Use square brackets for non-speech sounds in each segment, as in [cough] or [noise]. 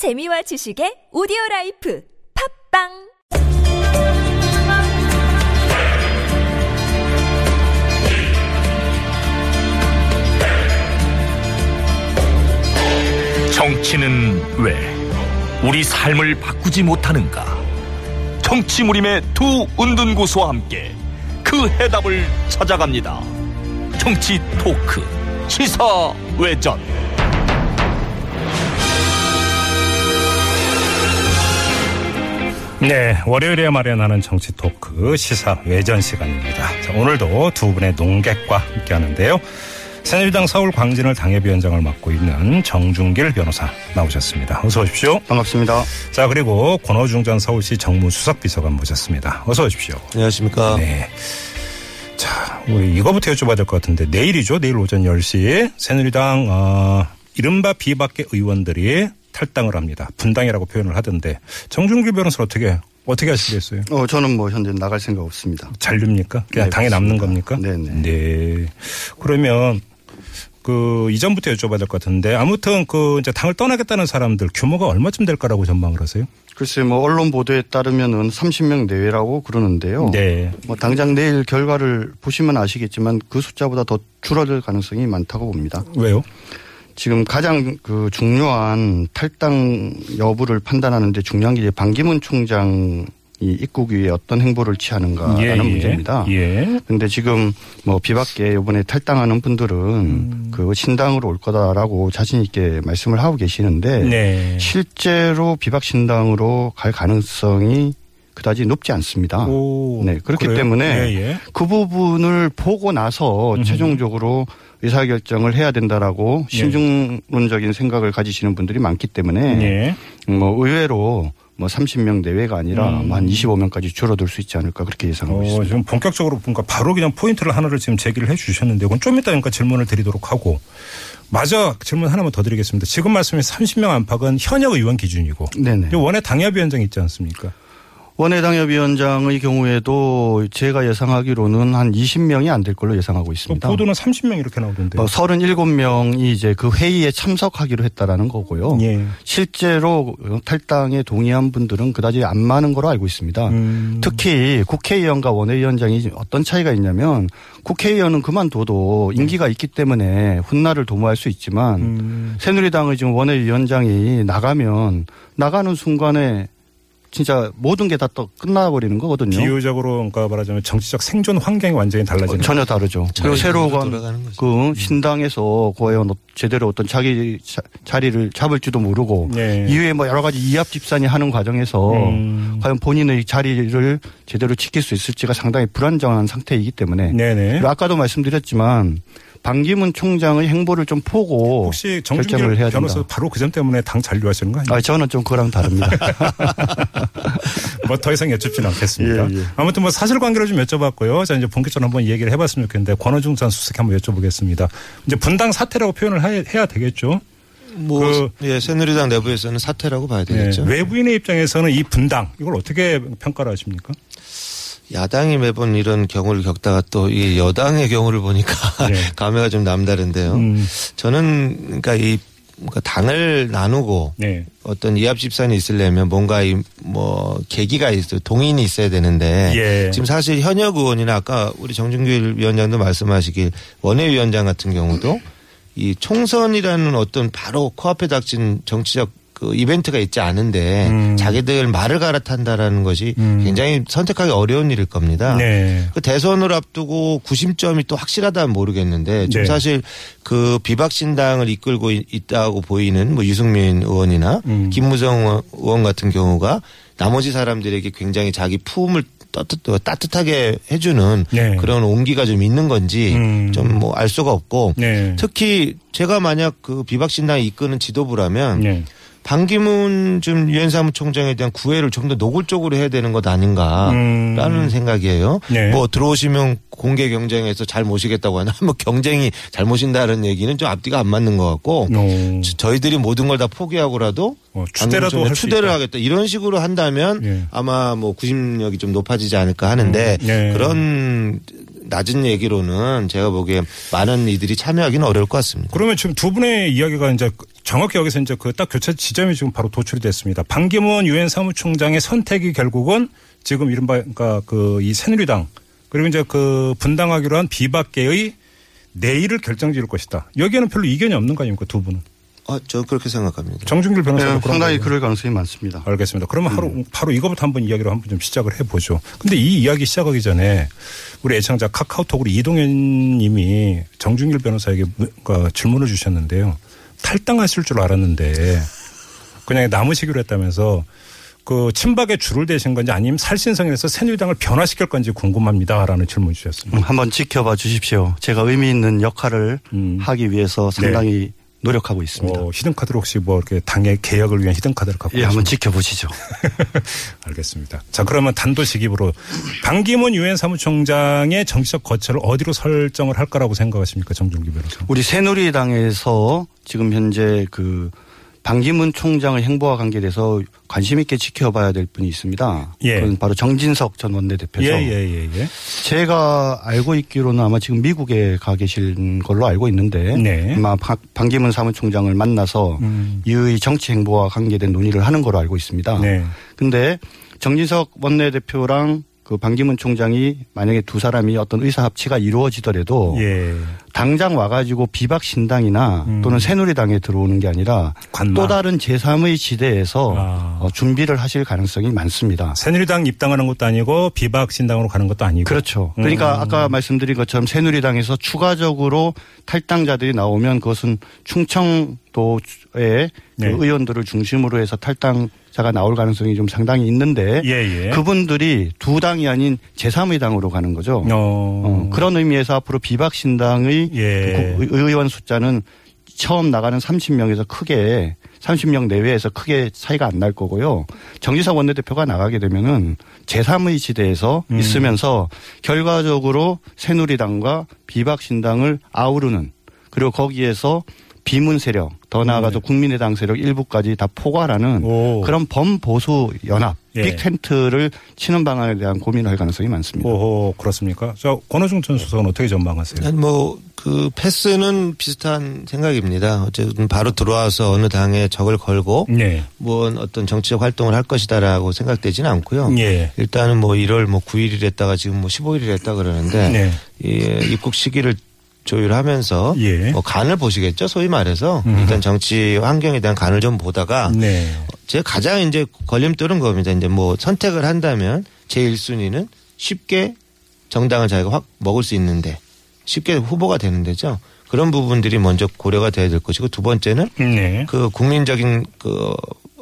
재미와 지식의 오디오 라이프 팟빵 정치는 왜 우리 삶을 바꾸지 못하는가? 정치 무림의 두 은둔 고수와 함께 그 해답을 찾아갑니다. 정치 토크 시사 외전. 네, 월요일에 마련하는 정치 토크 시사 외전 시간입니다. 자, 오늘도 두 분의 농객과 함께 하는데요. 새누리당 서울 광진을 당협위원장을 맡고 있는 정중길 변호사 나오셨습니다. 어서 오십시오. 반갑습니다. 자, 그리고 권호중 전 서울시 정무수석 비서관 모셨습니다. 어서 오십시오. 안녕하십니까. 네. 자, 우리 이거부터 여쭤봐야 될 것 같은데 내일이죠. 내일 오전 10시 새누리당 어, 이른바 비박계 의원들이 탈당을 합니다. 분당이라고 표현을 하던데 정중길 변호사 어떻게 어떻게 하시겠어요? 어, 저는 뭐 현재 나갈 생각 없습니다. 잔류입니까? 그냥 네, 당에 남는 그렇습니다. 겁니까? 네네. 네. 그러면 그 이전부터 여쭤봐야 될 것 같은데 아무튼 그 이제 당을 떠나겠다는 사람들 규모가 얼마쯤 될까라고 전망을 하세요? 글쎄 뭐 언론 보도에 따르면은 30명 내외라고 그러는데요. 네. 뭐 당장 내일 결과를 보시면 아시겠지만 그 숫자보다 더 줄어들 가능성이 많다고 봅니다. 왜요? 지금 가장 그 중요한 탈당 여부를 판단하는데 중요한 게 이제 반기문 총장 이 입국 위에 어떤 행보를 취하는가라는 문제입니다. 예. 근데 지금 뭐 비박계 이번에 탈당하는 분들은 음. 그 신당으로 올 거다라고 자신 있게 말씀을 하고 계시는데 네. 실제로 비박 신당으로 갈 가능성이 그다지 높지 않습니다. 오, 네 그렇기 그래요? 때문에 예, 예. 그 부분을 보고 나서 음흠. 최종적으로 의사결정을 해야 된다라고 예. 신중론적인 생각을 가지시는 분들이 많기 때문에 예. 뭐 의외로 뭐 30명 내외가 아니라 음. 뭐한 25명까지 줄어들 수 있지 않을까 그렇게 예상하고 어, 있습니다. 지금 본격적으로 보니까 바로 그냥 포인트를 하나를 지금 제기를 해 주셨는데 그건 좀 이따 그러니까 질문을 드리도록 하고 마저 질문 하나만 더 드리겠습니다. 지금 말씀인 30명 안팎은 현역 의원 기준이고 네네. 원외 당협위원장 있지 않습니까? 원내당협위원장의 경우에도 제가 예상하기로는 한 20명이 안 될 걸로 예상하고 또 있습니다. 보도는 30명 이렇게 나오던데. 어, 37명이 이제 그 회의에 참석하기로 했다라는 거고요. 예. 실제로 탈당에 동의한 분들은 그다지 안 많은 걸로 알고 있습니다. 음. 특히 국회의원과 원외위원장이 어떤 차이가 있냐면 국회의원은 그만둬도 임기가 있기 때문에 훗날을 도모할 수 있지만 음. 새누리당의 지금 원외위원장이 나가면 나가는 순간에 진짜 모든 게 다 또 끝나버리는 거거든요. 비유적으로 그러니까 말하자면 정치적 생존 환경이 완전히 달라지는. 어, 전혀 다르죠. 그리고 새로 간 돌아가는 거죠. 그 신당에서 과연 어- 제대로 어떤 자기 자- 자리를 잡을지도 모르고 네. 이후에 뭐 여러 가지 이합 집산이 하는 과정에서 음. 과연 본인의 자리를 제대로 지킬 수 있을지가 상당히 불안정한 상태이기 때문에 네네. 그리고 아까도 말씀드렸지만 반기문 총장의 행보를 좀 보고 혹시 결정을 해야 변호사. 바로 그 점 때문에 당 잔류하시는 거 아니에요? 아, 저는 좀 그랑 다릅니다. [laughs] 뭐 더 이상 여쭙지는 않겠습니다. 예, 예. 아무튼 뭐 사실관계를 좀 여쭤봤고요. 자 이제 본격적으로 한번 얘기를 해봤으면 좋겠는데 권호중 전 수석 한번 여쭤보겠습니다. 이제 분당 사태라고 표현을 해- 해야 되겠죠. 뭐 그- 예, 새누리당 내부에서는 사태라고 봐야 되겠죠. 네, 외부인의 입장에서는 이 분당 이걸 어떻게 평가를 하십니까? 야당이 매번 이런 경우를 겪다가 또 이 여당의 경우를 보니까 [laughs] 네. 감회가 좀 남다른데요. 음. 저는 그러니까 이 뭔가 당을 나누고 네. 어떤 이합 집산이 있으려면 뭔가 이 뭐 계기가 있어 동인이 있어야 되는데 예. 지금 사실 현역 의원이나 아까 우리 정준길 위원장도 말씀하시길 원외위원장 같은 경우도 이 총선이라는 어떤 바로 코앞에 닥친 정치적 그 이벤트가 있지 않은데 음. 자기들 말을 갈아탄다라는 것이 음. 굉장히 선택하기 어려운 일일 겁니다. 네. 그 대선을 앞두고 구심점이 또 확실하다면 모르겠는데 지금 네. 사실 그 비박신당을 이끌고 이- 있다고 보이는 뭐 유승민 의원이나 음. 김무성 의원 같은 경우가 나머지 사람들에게 굉장히 자기 품을 따뜻, 따뜻 하게 해주는 네. 그런 온기가 좀 있는 건지 음. 좀뭐 알 수가 없고 네. 특히 제가 만약 그 비박신당이 이끄는 지도부라면 네. 반기문 좀 유엔 사무총장에 대한 구애를 좀 더 노골적으로 해야 되는 것 아닌가라는 음. 생각이에요. 네. 뭐 들어오시면 공개 경쟁에서 잘 모시겠다고 하나 [laughs] 뭐 경쟁이 잘 모신다는 얘기는 좀 앞뒤가 안 맞는 것 같고 어. 저- 저희들이 모든 걸 다 포기하고라도 어, 추대라도 할수 추대를. 하겠다 이런 식으로 한다면 예. 아마 뭐 구심력이 좀 높아지지 않을까 하는데 음, 네. 그런 낮은 얘기로는 제가 보기에 많은 이들이 참여하기는 어려울 것 같습니다. 그러면 지금 두 분의 이야기가 이제 정확히 여기서 이제 그 딱 교차 지점이 지금 바로 도출이 됐습니다. 반기문 유엔 사무총장의 선택이 결국은 지금 이른바 그러니까 그 이 새누리당 그리고 이제 그 분당하기로 한 비박계의 내일을 결정 지을 것이다. 여기에는 별로 이견이 없는 거 아닙니까 두 분은? 아, 저 그렇게 생각합니다. 정준길 변호사도 네, 그런 상당히 거예요. 그럴 가능성이 많습니다. 알겠습니다. 그러면 하루, 바로 이거부터 한번 이야기를 한번 좀 시작을 해보죠. 근데 이 이야기 시작하기 전에 우리 애청자 카카오톡으로 이동현 님이 정준길 변호사에게 무- 그러니까 질문을 주셨는데요. 탈당하실 줄 알았는데 그냥 남으시기로 했다면서 그 친박에 줄을 대신 건지 아니면 살신성에서 새누리당을 변화시킬 건지 궁금합니다라는 질문 주셨습니다. 음, 한번 지켜봐 주십시오. 제가 의미 있는 역할을 음. 하기 위해서 상당히 노력하고 있습니다. 어, 히든카드로 혹시 뭐 이렇게 당의 개혁을 위한 히든카드를 갖고 예, 한번? 지켜보시죠. [laughs] 알겠습니다. 자, 그러면 단도직입으로 반기문 유엔 사무총장의 정치적 거처를 어디로 설정을 할 거라고 생각하십니까, 정준기 변호사? 우리 새누리당에서 지금 현재 그 반기문 총장의 행보와 관계돼서 관심 있게 지켜봐야 될 분이 있습니다. 예. 그건 바로 정진석 전 원내대표죠. 예, 예, 예, 예. 제가 알고 있기로는 아마 지금 미국에 가 계신 걸로 알고 있는데 네. 아마 박- 반기문 사무총장을 만나서 음. 이의 정치 행보와 관계된 논의를 하는 걸로 알고 있습니다. 네. 근데 정진석 원내대표랑 그 반기문 총장이 만약에 두 사람이 어떤 의사 합치가 이루어지더라도 예. 당장 와가지고 비박 신당이나 음. 또는 새누리당에 들어오는 게 아니라 관마. 또 다른 제3의 지대에서 아. 어, 준비를 하실 가능성이 많습니다. 새누리당 입당하는 것도 아니고 비박 신당으로 가는 것도 아니고. 그렇죠. 그러니까 음. 아까 말씀드린 것처럼 새누리당에서 추가적으로 탈당자들이 나오면 그것은 충청도의 네. 그 의원들을 중심으로 해서 탈당 자가 나올 가능성이 좀 상당히 있는데 예, 예. 그분들이 두 당이 아닌 제3의 당으로 가는 거죠. 어. 어, 그런 의미에서 앞으로 비박신당의 예. 그 의- 의원 숫자는 처음 나가는 30명에서 크게 30명 내외에서 크게 차이가 안 날 거고요. 정지석 원내대표가 나가게 되면은 제3의 지대에서 음. 있으면서 결과적으로 새누리당과 비박신당을 아우르는 그리고 거기에서 비문 세력 더 나아가서 국민의당 세력 일부까지 다 포괄하는 네. 오. 그런 범보수 연합 예. 빅 텐트를 치는 방안에 대한 고민을 할 가능성이 많습니다. 오호, 그렇습니까? 자, 권호중 전 수석은 어떻게 전망하세요? 난뭐그 패스는 비슷한 생각입니다. 어쨌든 바로 들어와서 어느 당에 적을 걸고 네. 뭐 어떤 정치적 활동을 할 것이다라고 생각되지는 않고요. 예. 일단은 뭐 1월 뭐 9일을 했다가 지금 뭐 15일을 했다 그러는데 네. 이 입국 시기를 조율하면서 예. 뭐 간을 보시겠죠. 소위 말해서 음. 일단 정치 환경에 대한 간을 좀 보다가 네. 제가 가장 이제 걸림돌은 겁니다. 이제 뭐 선택을 한다면 제 1순위는 쉽게 정당을 자기가 확 먹을 수 있는데 쉽게 후보가 되는 데죠. 그런 부분들이 먼저 고려가 돼야 될 것이고 두 번째는 네. 그 국민적인 그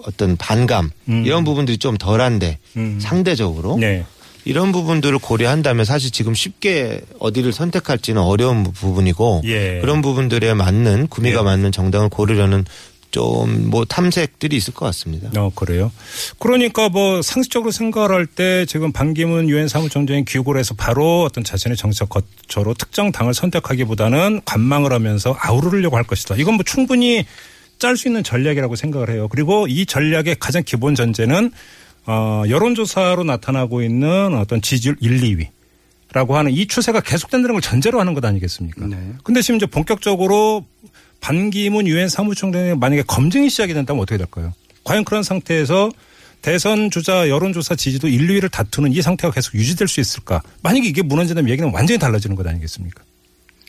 어떤 반감 음. 이런 부분들이 좀 덜한데 음. 상대적으로 네. 이런 부분들을 고려한다면 사실 지금 쉽게 어디를 선택할지는 어려운 부분이고 예. 그런 부분들에 맞는 구미가 예. 맞는 정당을 고르려는 좀 뭐 탐색들이 있을 것 같습니다. 어, 그래요. 그러니까 뭐 상식적으로 생각을 할때 지금 반기문 유엔 사무총장이 귀국을 해서 바로 어떤 자신의 정치적 거처로 특정 당을 선택하기보다는 관망을 하면서 아우르려고 할 것이다. 이건 뭐 충분히 짤 수 있는 전략이라고 생각을 해요. 그리고 이 전략의 가장 기본 전제는 어, 여론조사로 나타나고 있는 어떤 지지율 1, 2위. 라고 하는 이 추세가 계속된다는 걸 전제로 하는 것 아니겠습니까? 네. 근데 지금 이제 본격적으로 반기문 유엔 사무총장이 만약에 검증이 시작이 된다면 어떻게 될까요? 과연 그런 상태에서 대선 주자 여론조사 지지도 1, 2위를 다투는 이 상태가 계속 유지될 수 있을까? 만약에 이게 무너진다면 얘기는 완전히 달라지는 것 아니겠습니까?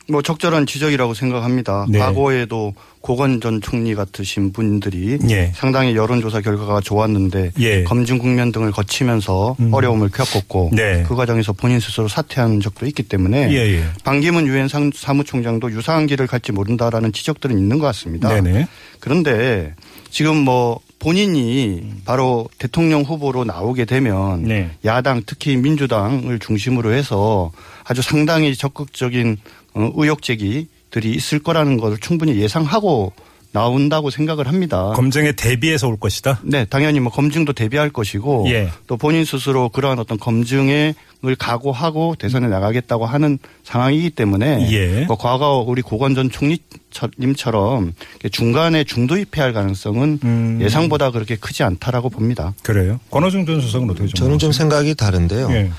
뭐 적절한 지적이라고 생각합니다. 네. 과거에도 고건 전 총리 같으신 분들이 예. 상당히 여론조사 결과가 좋았는데 예. 검증 국면 등을 거치면서 음. 어려움을 겪었고 네. 그 과정에서 본인 스스로 사퇴한 적도 있기 때문에 예, 예. 반기문 유엔 상- 사무총장도 유사한 길을 갈지 모른다라는 지적들은 있는 것 같습니다. 네네. 그런데 지금 뭐 본인이 바로 대통령 후보로 나오게 되면 네. 야당 특히 민주당을 중심으로 해서 아주 상당히 적극적인 어, 의혹 제기들이 있을 거라는 것을 충분히 예상하고 나온다고 생각을 합니다. 검증에 대비해서 올 것이다. 네, 당연히 뭐 검증도 대비할 것이고 예. 또 본인 스스로 그러한 어떤 검증을 각오하고 대선에 나가겠다고 하는 상황이기 때문에 예. 뭐 과거 우리 고건 전 총리님처럼 중간에 중도입회 할 가능성은 음. 예상보다 그렇게 크지 않다라고 봅니다. 그래요. 권호중 전 수석은 어떻게 좀 저는 좀 생각이 다른데요. 예.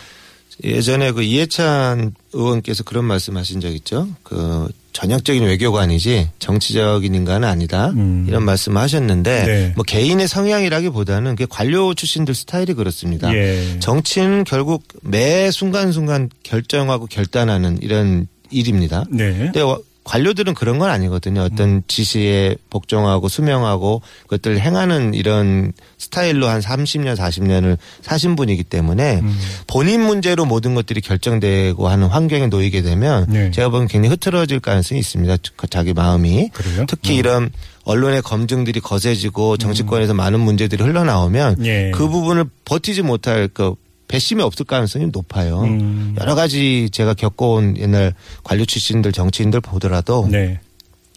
예전에 그 이해찬 의원께서 그런 말씀하신 적 있죠. 그 전형적인 외교관이지 정치적인 인간은 아니다 음. 이런 말씀하셨는데 네. 뭐 개인의 성향이라기보다는 그 관료 출신들 스타일이 그렇습니다. 예. 정치는 결국 매 순간순간 결정하고 결단하는 이런 일입니다. 네. 근데 와- 관료들은 그런 건 아니거든요. 음. 어떤 지시에 복종하고 수명하고 그것들을 행하는 이런 스타일로 한 30년, 40년을 사신 분이기 때문에 음. 본인 문제로 모든 것들이 결정되고 하는 환경에 놓이게 되면 네. 제가 보기엔 굉장히 흐트러질 가능성이 있습니다. 그 자기 마음이. 그래요? 특히 이런 언론의 검증들이 거세지고 정치권에서 많은 문제들이 흘러나오면 음. 예. 그 부분을 버티지 못할 그 배심이 없을 가능성이 높아요. 음. 여러 가지 제가 겪어온 옛날 관료 출신들 정치인들 보더라도 네.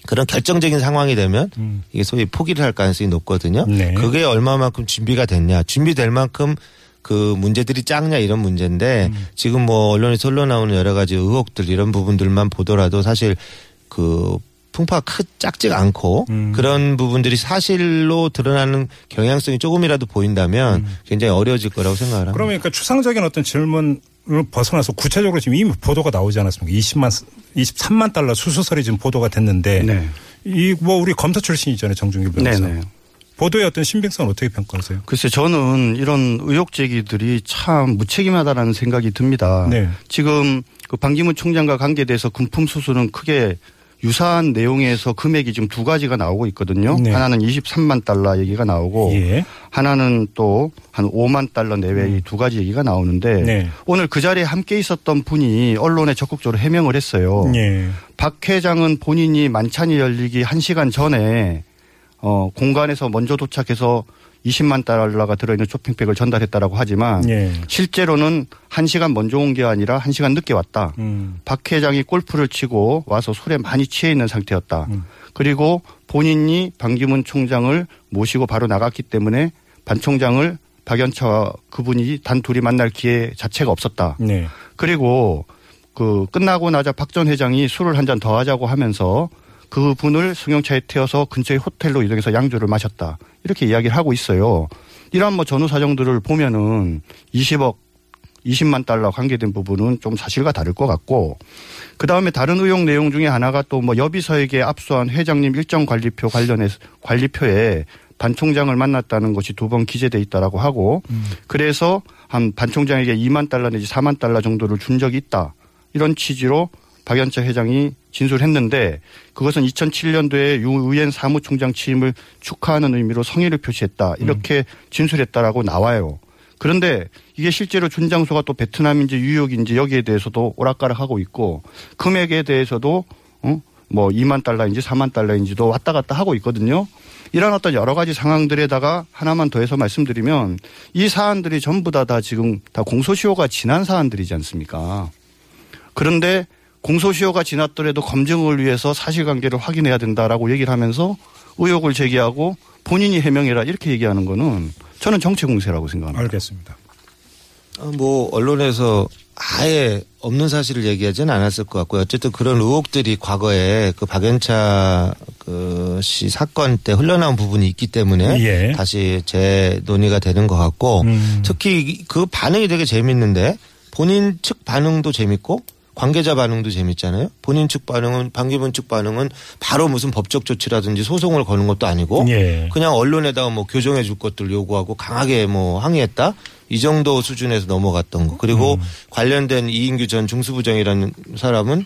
그런 결정적인 상황이 되면 음. 이게 소위 포기를 할 가능성이 높거든요. 네. 그게 얼마만큼 준비가 됐냐, 준비될 만큼 그 문제들이 작냐 이런 문제인데 음. 지금 뭐 언론에서 흘러나오는 여러 가지 의혹들 이런 부분들만 보더라도 사실 그 풍파가 크 작지가 않고 음. 그런 부분들이 사실로 드러나는 경향성이 조금이라도 보인다면 굉장히 어려워질 거라고 생각을 합니다. 음. 그러면 그러니까 추상적인 어떤 질문 을 벗어나서 구체적으로 지금 이미 보도가 나오지 않았습니까? 20만, 23만 달러 수수설이 지금 보도가 됐는데 네. 이뭐 우리 검사 출신이잖아요, 정준기 변호사. 네네. 보도의 어떤 신빙성은 어떻게 평가하세요? 글쎄 저는 이런 의혹 제기들이 참 무책임하다라는 생각이 듭니다. 네. 지금 그 반기문 총장과 관계돼서 금품 수수는 크게 유사한 내용에서 금액이 지금 두 가지가 나오고 있거든요. 네. 하나는 23만 달러 얘기가 나오고 예. 하나는 또 한 5만 달러 내외의 두 가지 얘기가 나오는데 네. 오늘 그 자리에 함께 있었던 분이 언론에 적극적으로 해명을 했어요. 예. 박 회장은 본인이 만찬이 열리기 1시간 전에 어 공간에서 먼저 도착해서 20만 달러가 들어있는 쇼핑백을 전달했다라고 하지만 예. 실제로는 1시간 먼저 온 게 아니라 1시간 늦게 왔다. 음. 박 회장이 골프를 치고 와서 술에 많이 취해 있는 상태였다. 음. 그리고 본인이 반기문 총장을 모시고 바로 나갔기 때문에 반 총장을 박연차와 그분이 단 둘이 만날 기회 자체가 없었다. 네. 그리고 그 끝나고 나자 박 전 회장이 술을 한 잔 더 하자고 하면서 그 분을 승용차에 태워서 근처의 호텔로 이동해서 양주를 마셨다. 이렇게 이야기를 하고 있어요. 이러한 뭐 전후 사정들을 보면은 20억 20만 달러 관계된 부분은 좀 사실과 다를 것 같고 그 다음에 다른 의혹 내용 중에 하나가 또 뭐 여비서에게 압수한 회장님 일정 관리표 관련해서 관리표에 반 총장을 만났다는 것이 두 번 기재돼 있다라고 하고 그래서 한 반 총장에게 2만 달러 내지 4만 달러 정도를 준 적이 있다 이런 취지로 박연차 회장이 진술했는데 그것은 2007년도에 유엔 사무총장 취임을 축하하는 의미로 성의를 표시했다 이렇게 진술했다라고 나와요. 그런데 이게 실제로 준 장소가 또 베트남인지 뉴욕인지 여기에 대해서도 오락가락하고 있고 금액에 대해서도 어? 뭐 2만 달러인지 4만 달러인지도 왔다 갔다 하고 있거든요. 이런 어떤 여러 가지 상황들에다가 하나만 더해서 말씀드리면 이 사안들이 전부 다 다 지금 다 공소시효가 지난 사안들이지 않습니까? 그런데 공소시효가 지났더라도 검증을 위해서 사실관계를 확인해야 된다라고 얘기를 하면서 의혹을 제기하고 본인이 해명해라 이렇게 얘기하는 거는 저는 정치 공세라고 생각합니다. 알겠습니다. 어, 뭐 언론에서 아예 없는 사실을 얘기하지는 않았을 것 같고요. 어쨌든 그런 의혹들이 과거에 그 박연차 그씨 사건 때 흘러나온 부분이 있기 때문에 예. 다시 재논의가 되는 것 같고 음. 특히 그 반응이 되게 재밌는데 본인 측 반응도 재밌고 관계자 반응도 재밌잖아요. 본인 측 반응은 반기문 측 반응은 바로 무슨 법적 조치라든지 소송을 거는 것도 아니고 예. 그냥 언론에다가 뭐 교정해 줄 것들 요구하고 강하게 뭐 항의했다 이 정도 수준에서 넘어갔던 거 그리고 관련된 이인규 전 중수부장이라는 사람은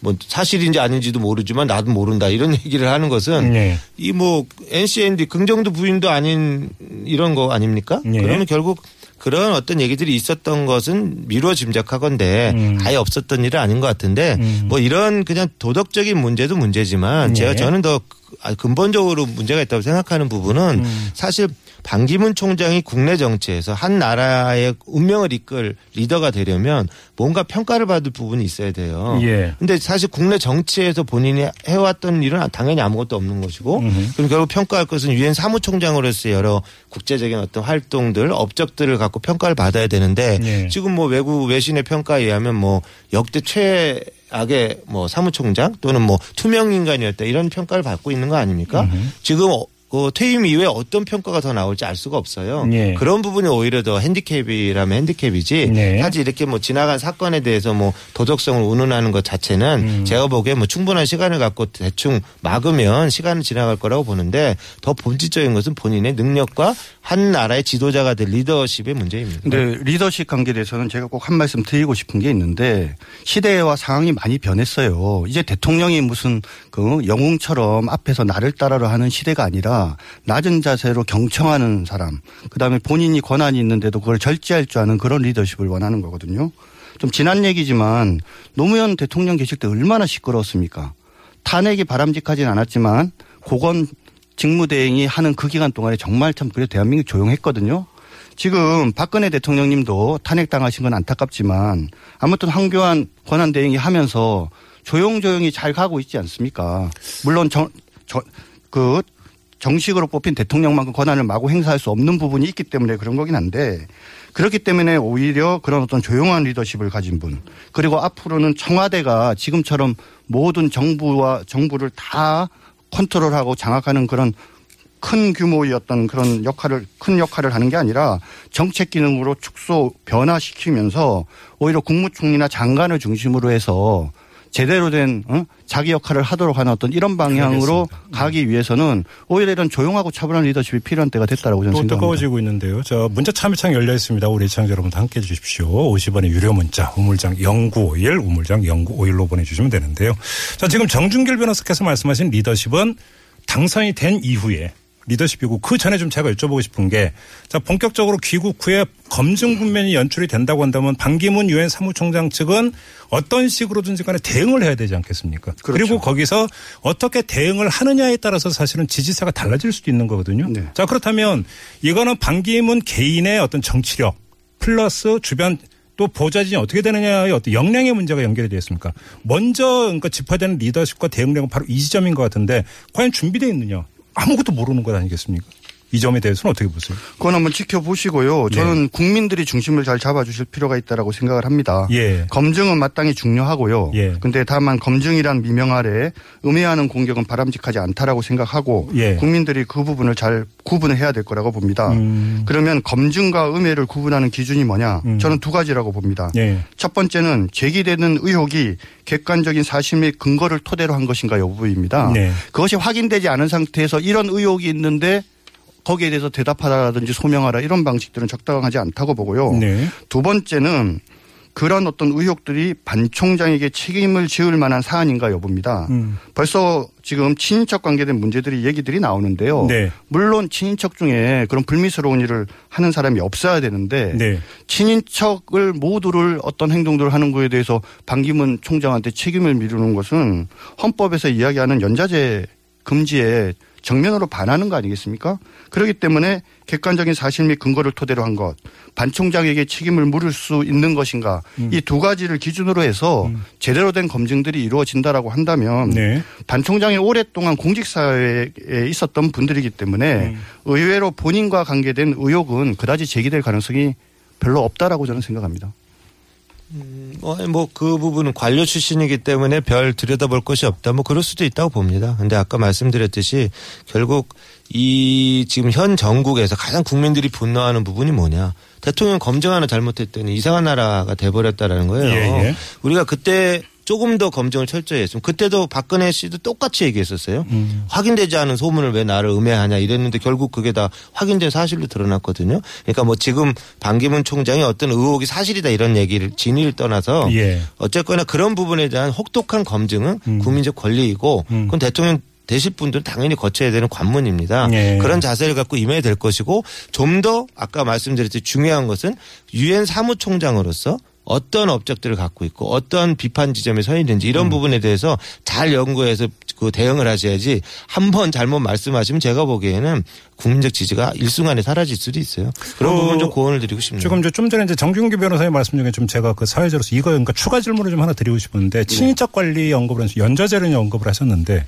뭐 사실인지 아닌지도 모르지만 나도 모른다 이런 [laughs] 얘기를 하는 것은 예. 이뭐 NCND 긍정도 부인도 아닌 이런 거 아닙니까? 예. 그러면 결국 그런 어떤 얘기들이 있었던 것은 미루어 짐작하건데 음. 아예 없었던 일은 아닌 것 같은데 음. 뭐 이런 그냥 도덕적인 문제도 문제지만 예. 제가 저는 더 근본적으로 문제가 있다고 생각하는 부분은 음. 사실 반기문 총장이 국내 정치에서 한 나라의 운명을 이끌 리더가 되려면 뭔가 평가를 받을 부분이 있어야 돼요. 예. 근데 사실 국내 정치에서 본인이 해왔던 일은 당연히 아무것도 없는 것이고 음흠. 그럼 결국 평가할 것은 유엔 사무총장으로서의 여러 국제적인 어떤 활동들, 업적들을 갖고 평가를 받아야 되는데 예. 지금 뭐 외국 외신의 평가에 의하면 뭐 역대 최 악의 뭐 사무총장 또는 뭐 투명 인간이었다 이런 평가를 받고 있는 거 아닙니까? 지금 어, 그 퇴임 이후에 어떤 평가가 더 나올지 알 수가 없어요. 예. 그런 부분이 오히려 더 핸디캡이라면 핸디캡이지. 네. 사실 이렇게 뭐 지나간 사건에 대해서 뭐 도덕성을 운운하는 것 자체는 음. 제가 보기에 뭐 충분한 시간을 갖고 대충 막으면 시간은 지나갈 거라고 보는데 더 본질적인 것은 본인의 능력과 한 나라의 지도자가 될 리더십의 문제입니다. 근데 리더십 관계에 대해서는 제가 꼭 한 말씀 드리고 싶은 게 있는데 시대와 상황이 많이 변했어요. 이제 대통령이 무슨 그 영웅처럼 앞에서 나를 따라라 하는 시대가 아니라 낮은 자세로 경청하는 사람, 그 다음에 본인이 권한이 있는데도 그걸 절제할 줄 아는 그런 리더십을 원하는 거거든요. 좀 지난 얘기지만 노무현 대통령 계실 때 얼마나 시끄러웠습니까? 탄핵이 바람직하진 않았지만 고건 직무대행이 하는 그 기간 동안에 정말 참 그래 대한민국 조용했거든요. 지금 박근혜 대통령님도 탄핵당하신 건 안타깝지만 아무튼 황교안 권한대행이 하면서 조용조용히 잘 가고 있지 않습니까? 물론 정, 저, 그 정식으로 뽑힌 대통령만큼 권한을 마구 행사할 수 없는 부분이 있기 때문에 그런 거긴 한데 그렇기 때문에 오히려 그런 어떤 조용한 리더십을 가진 분 그리고 앞으로는 청와대가 지금처럼 모든 정부와 정부를 다 컨트롤하고 장악하는 그런 큰 규모의 어떤 그런 역할을 큰 역할을 하는 게 아니라 정책 기능으로 축소 변화시키면서 오히려 국무총리나 장관을 중심으로 해서 제대로 된 어? 자기 역할을 하도록 하는 어떤 이런 방향으로 가기 위해서는 오히려 이런 조용하고 차분한 리더십이 필요한 때가 됐다라고 저는 또 생각합니다. 뜨거워지고 있는데요. 저 문자 참여창 열려 있습니다. 우리 시청자 여러분도 함께 해 주십시오. 50원의 유료 문자 우물장 0951 우물장 0951로 보내주시면 되는데요. 자 지금 정준길 변호사께서 말씀하신 리더십은 당선이 된 이후에 리더십이고 그 전에 좀 제가 여쭤보고 싶은 게 자 본격적으로 귀국 후에 검증 국면이 연출이 된다고 한다면 반기문 유엔 사무총장 측은 어떤 식으로든지 간에 대응을 해야 되지 않겠습니까? 그리 그렇죠. 고 거기서 어떻게 대응을 하느냐에 따라서 사실은 지지세가 달라질 수도 있는 거거든요. 네. 자 그렇다면 이거는 반기문 개인의 어떤 정치력 플러스 주변 또 보좌진이 어떻게 되느냐의 어떤 역량의 문제가 연결이 되어 있습니까? 먼저 그러니까 짚어야 되는 리더십과 대응력은 바로 이 지점인 것 같은데 과연 준비되어 있느냐? 아무것도 모르는 것 아니겠습니까? 이 점에 대해서는 어떻게 보세요? 그건 한번 지켜보시고요. 저는 국민들이 중심을 잘 잡아주실 필요가 있다라고 생각을 합니다. 예. 검증은 마땅히 중요하고요. 예. 근데 다만 검증이란 미명 아래 음해하는 공격은 바람직하지 않다라고 생각하고 예. 국민들이 그 부분을 잘 구분을 해야 될 거라고 봅니다. 음. 그러면 검증과 음해를 구분하는 기준이 뭐냐? 저는 두 가지라고 봅니다. 예. 첫 번째는 제기되는 의혹이 객관적인 사실 및 근거를 토대로 한 것인가 여부입니다. 네. 그것이 확인되지 않은 상태에서 이런 의혹이 있는데 거기에 대해서 대답하라든지 소명하라 이런 방식들은 적당하지 않다고 보고요. 네. 두 번째는 그런 어떤 의혹들이 반 총장에게 책임을 지을 만한 사안인가 여부입니다. 음. 벌써 지금 친인척 관계된 문제들이 얘기들이 나오는데요. 네. 물론 친인척 중에 그런 불미스러운 일을 하는 사람이 없어야 되는데 네. 친인척을 모두를 어떤 행동들을 하는 거에 대해서 반기문 총장한테 책임을 미루는 것은 헌법에서 이야기하는 연자제 금지에 정면으로 반하는 거 아니겠습니까? 그렇기 때문에 객관적인 사실 및 근거를 토대로 한 것, 반 총장에게 책임을 물을 수 있는 것인가 음. 이두 가지를 기준으로 해서 제대로 된 검증들이 이루어진다라고 한다면 네. 반 총장이 오랫동안 공직사회에 있었던 분들이기 때문에 음. 의외로 본인과 관계된 의혹은 그다지 제기될 가능성이 별로 없다라고 저는 생각합니다. 뭐 그 부분은 관료 출신이기 때문에 별 들여다볼 것이 없다. 뭐 그럴 수도 있다고 봅니다. 근데 아까 말씀드렸듯이 결국 이 지금 현 정국에서 가장 국민들이 분노하는 부분이 뭐냐. 대통령 검증 하나 잘못했더니 이상한 나라가 돼버렸다라는 거예요. 예, 예. 우리가 그때 조금 더 검증을 철저히 했으면 그때도 박근혜 씨도 똑같이 얘기했었어요. 음. 확인되지 않은 소문을 왜 나를 음해하냐 이랬는데 결국 그게 다 확인된 사실로 드러났거든요. 그러니까 뭐 지금 반기문 총장이 어떤 의혹이 사실이다 이런 얘기를 진위를 떠나서 예. 어쨌거나 그런 부분에 대한 혹독한 검증은 음. 국민적 권리이고 음. 그건 대통령 되실 분들은 당연히 거쳐야 되는 관문입니다. 예. 그런 자세를 갖고 임해야 될 것이고 좀 더 아까 말씀드렸듯이 중요한 것은 유엔 사무총장으로서 어떤 업적들을 갖고 있고 어떤 비판 지점에 서 있는지 음. 이런 부분에 대해서 잘 연구해서 그 대응을 하셔야지 한 번 잘못 말씀하시면 제가 보기에는 국민적 지지가 일순간에 사라질 수도 있어요. 그런 그 부분 좀 고언을 드리고 싶네요. 지금 이제 좀 전에 이제 정준기 변호사의 말씀 중에 좀 제가 그 사회자로서 이거 그러니까 추가 질문을 좀 하나 드리고 싶은데 친인척 관리 언급을 하면서 연좌제를 언급을 하셨는데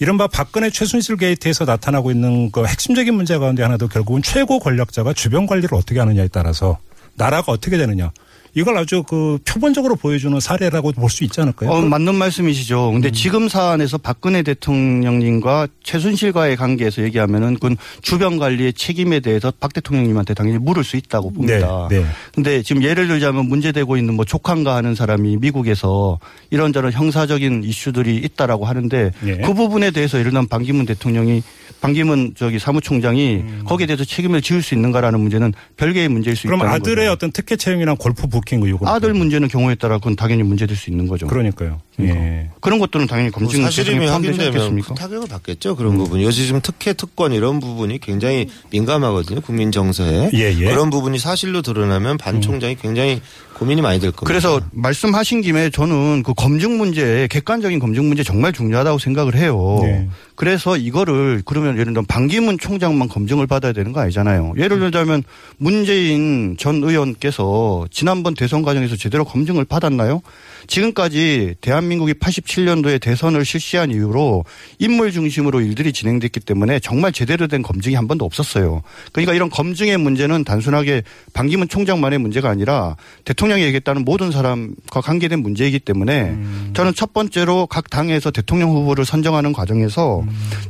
이른바 박근혜 최순실 게이트에서 나타나고 있는 그 핵심적인 문제 가운데 하나도 결국은 최고 권력자가 주변 관리를 어떻게 하느냐에 따라서 나라가 어떻게 되느냐 이걸 아주 그 표본적으로 보여주는 사례라고 볼 수 있지 않을까요? 어, 맞는 말씀이시죠. 근데 지금 사안에서 박근혜 대통령님과 최순실과의 관계에서 얘기하면은 그건 주변 관리의 책임에 대해서 박 대통령님한테 당연히 물을 수 있다고 봅니다. 네, 네. 근데 지금 예를 들자면 문제되고 있는 뭐 조카인가 하는 사람이 미국에서 이런저런 형사적인 이슈들이 있다라고 하는데 예. 그 부분에 대해서 예를 들면 반기문 대통령이 반기문 저기 사무총장이 음. 거기에 대해서 책임을 지을 수 있는가라는 문제는 별개의 문제일 수 그럼 있다는 아들의 거죠. 어떤 특혜 채용이나 골프 부킹 의혹은 아들 문제는 경우에 따라 그건 당연히 문제될 수 있는 거죠. 그러니까요. 예. 그런 것들은 당연히 뭐 검증 포함되지 확인되면 타격을 받겠죠. 그런 부분이. 요즘 특혜, 특권 이런 부분이 굉장히 민감하거든요. 국민 정서에. 예, 예. 그런 부분이 사실로 드러나면 반 총장이 굉장히 고민이 많이 될 겁니다. 그래서 말씀하신 김에 저는 그 검증 문제, 객관적인 검증 문제 정말 중요하다고 생각을 해요. 네. 그래서 이거를 그러면 예를 들면 반기문 총장만 검증을 받아야 되는 거 아니잖아요. 예를 들자면 문재인 전 의원께서 지난번 대선 과정에서 제대로 검증을 받았나요? 지금까지 대한민국이 87년도에 대선을 실시한 이후로 인물 중심으로 일들이 진행됐기 때문에 정말 제대로 된 검증이 한 번도 없었어요. 그러니까 이런 검증의 문제는 단순하게 반기문 총장만의 문제가 아니라 대통령 이 얘기했다는 모든 사람과 관계된 문제이기 때문에 저는 첫 번째로 각 당에서 대통령 후보를 선정하는 과정에서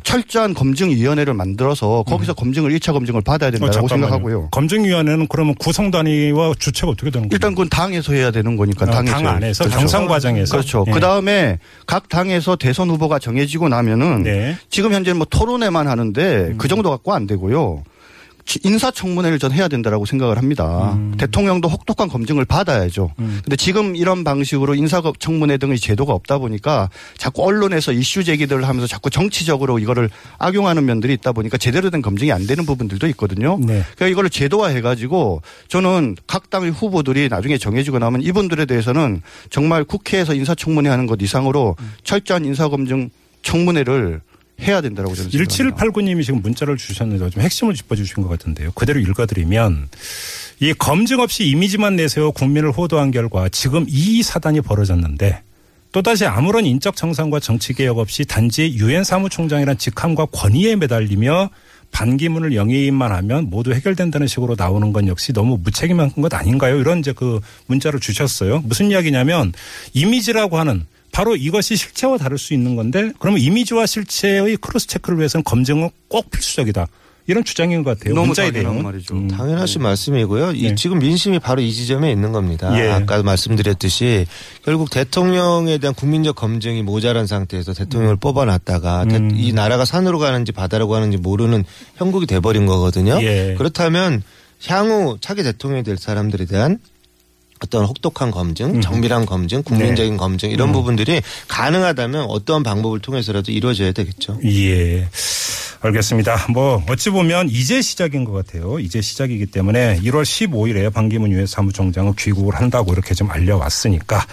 철저한 검증위원회를 만들어서 거기서 검증을 1차 검증을 받아야 어, 된다고 잠깐만요. 생각하고요. 검증위원회는 그러면 구성 단위와 주체가 어떻게 되는 거예요? 일단 그건 당에서 해야 되는 거니까 어, 당에서 당 안에서 그렇죠. 경선 과정에서 그렇죠. 예. 그 다음에 각 당에서 대선 후보가 정해지고 나면은 네. 지금 현재는 뭐 토론회만 하는데 그 정도 갖고 안 되고요. 지- 인사청문회를 전 해야 된다라고 생각을 합니다. 음. 대통령도 혹독한 검증을 받아야죠. 근데 지금 이런 방식으로 인사청문회 등의 제도가 없다 보니까 자꾸 언론에서 이슈 제기들을 하면서 자꾸 정치적으로 이거를 악용하는 면들이 있다 보니까 제대로 된 검증이 안 되는 부분들도 있거든요. 네. 그러니까 이거를 제도화 해 가지고 저는 각 당의 후보들이 나중에 정해지고 나면 이분들에 대해서는 정말 국회에서 인사청문회 하는 것 이상으로 철저한 인사검증 청문회를 해야 된다고 저는 생각합니다. 1789님이 지금 문자를 주셨는데 좀 핵심을 짚어주신 것 같은데요. 그대로 읽어드리면 이 검증 없이 이미지만 내세워 국민을 호도한 결과 지금 이 사단이 벌어졌는데 또다시 아무런 인적 정상과 정치 개혁 없이 단지 유엔 사무총장이란 직함과 권위에 매달리며 반기문을 영예인만 하면 모두 해결된다는 식으로 나오는 건 역시 너무 무책임한 것 아닌가요? 이런 이제 그 문자를 주셨어요. 무슨 이야기냐면 이미지라고 하는 바로 이것이 실체와 다를 수 있는 건데 그러면 이미지와 실체의 cross check를 위해서는 검증은 꼭 필수적이다. 이런 주장인 것 같아요. 너무 당연한. 말이죠. 음. 당연하신 말씀이고요. 이 네. 지금 민심이 바로 이 지점에 있는 겁니다. 예. 아까 말씀드렸듯이 결국 대통령에 대한 국민적 검증이 모자란 상태에서 대통령을 뽑아놨다가 대- 음. 이 나라가 산으로 가는지 바다로 가는지 모르는 형국이 돼버린 거거든요. 예. 그렇다면 향후 차기 대통령이 될 사람들에 대한 어떤 혹독한 검증, 정밀한 검증, 국민적인 검증 이런 부분들이 가능하다면 어떠한 방법을 통해서라도 이루어져야 되겠죠. 예. 알겠습니다. 뭐 어찌 보면 이제 시작인 것 같아요. 이제 시작이기 때문에 1월 15일에 반기문 유엔 사무총장은 귀국을 한다고 이렇게 좀 알려왔으니까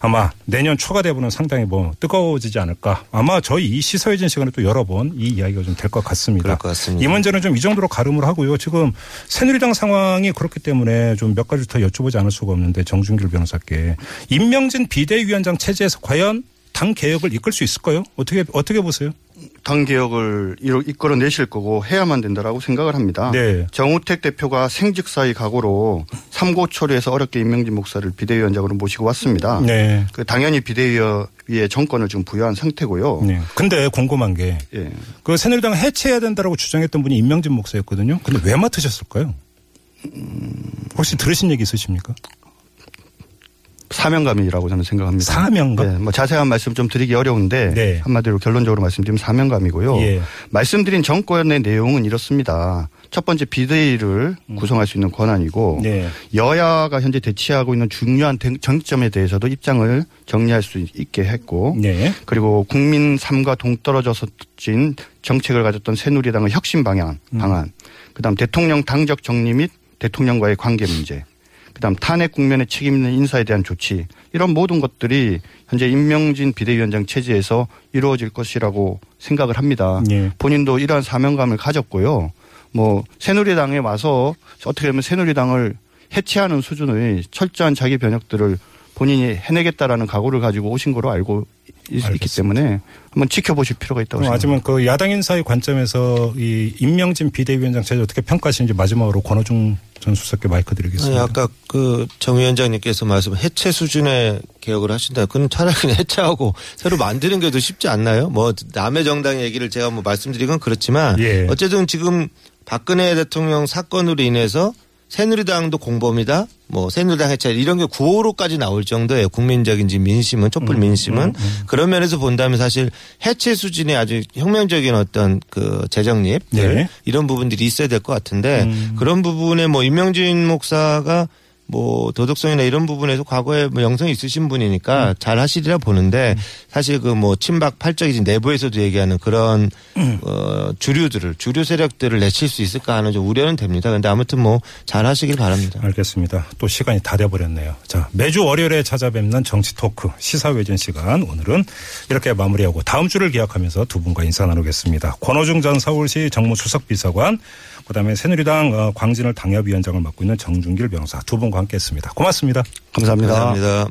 아마 내년 초가 되면 상당히 뭐 뜨거워지지 않을까. 아마 저희 이 시사회전 시간에 또 여러 번 이 이야기가 좀 될 것 같습니다. 것 같습니다. 이 문제는 좀 이 정도로 가름을 하고요. 지금 새누리당 상황이 그렇기 때문에 좀 몇 가지 더 여쭤보지 않을 수가 없는데 정준길 변호사께 임명진 비대위원장 체제에서 과연 당 개혁을 이끌 수 있을까요? 어떻게 어떻게 보세요? 당 개혁을 이로- 이끌어 내실 거고 해야만 된다라고 생각을 합니다. 네. 정우택 대표가 생직사의 각오로 삼고 처리해서 어렵게 임명진 목사를 비대위원장으로 모시고 왔습니다. 네. 그 당연히 비대위의 정권을 지금 부여한 상태고요. 네. 근데 궁금한 게 예. 그 새누리당 해체해야 된다라고 주장했던 분이 임명진 목사였거든요. 근데 왜 맡으셨을까요? 혹시 들으신 얘기 있으십니까? 사명감이라고 저는 생각합니다. 사명감? 네, 뭐 자세한 말씀 좀 드리기 어려운데 네. 한마디로 결론적으로 말씀드리면 사명감이고요. 예. 말씀드린 정권의 내용은 이렇습니다. 첫 번째 비대위를 구성할 수 있는 권한이고 음. 네. 여야가 현재 대치하고 있는 중요한 대- 정점에 대해서도 입장을 정리할 수 있게 했고 네. 그리고 국민 삶과 동떨어져서 진 정책을 가졌던 새누리당의 혁신 방향 음. 방안 그다음 대통령 당적 정리 및 대통령과의 관계 문제 그다음 탄핵 국면에 책임 있는 인사에 대한 조치 이런 모든 것들이 현재 임명진 비대위원장 체제에서 이루어질 것이라고 생각을 합니다. 예. 본인도 이러한 사명감을 가졌고요. 뭐 새누리당에 와서 어떻게 보면 새누리당을 해체하는 수준의 철저한 자기 변혁들을 본인이 해내겠다라는 각오를 가지고 오신 거로 알고 알겠습니다. 때문에 한번 지켜보실 필요가 있다고 그럼 생각합니다. 하지만 그 야당 인사의 관점에서 이 임명진 비대위원장 체제 어떻게 평가하시는지 마지막으로 권호중 전 수석께 마이크 아니, 드리겠습니다. 아까 그 정 위원장님께서 말씀 해체 수준의 개혁을 하신다. 그건 차라리 그냥 해체하고 새로 만드는 게 더 쉽지 않나요? 뭐 남의 정당 얘기를 제가 뭐 말씀드린 건 그렇지만 예. 어쨌든 지금 박근혜 대통령 사건으로 인해서 새누리당도 공범이다. 뭐 새누리당 해체 이런 게 구호로까지 나올 정도예요. 국민적인 지금 민심은 촛불 민심은 그런 면에서 본다면 사실 해체 수준의 아주 혁명적인 어떤 그 재정립 네. 이런 부분들이 있어야 될 것 같은데 그런 부분에 뭐 임명진 목사가 뭐 도덕성이나 이런 부분에서 과거에 뭐 영성이 있으신 분이니까 잘 하시리라 보는데 사실 그 뭐 친박 팔적이지 내부에서도 얘기하는 그런 어 주류들을 주류 세력들을 내칠 수 있을까 하는 좀 우려는 됩니다. 근데 아무튼 뭐 잘 하시길 바랍니다. 알겠습니다. 또 시간이 다 돼 버렸네요. 자, 매주 월요일에 찾아뵙는 정치 토크 시사회전 시간 오늘은 이렇게 마무리하고 다음 주를 기약하면서 두 분과 인사 나누겠습니다. 권호중 전 서울시 정무수석 비서관 그다음에 새누리당 어, 광진을 당협위원장을 맡고 있는 정준길 변호사 두 분과 함께했습니다. 고맙습니다. 감사합니다. 감사합니다.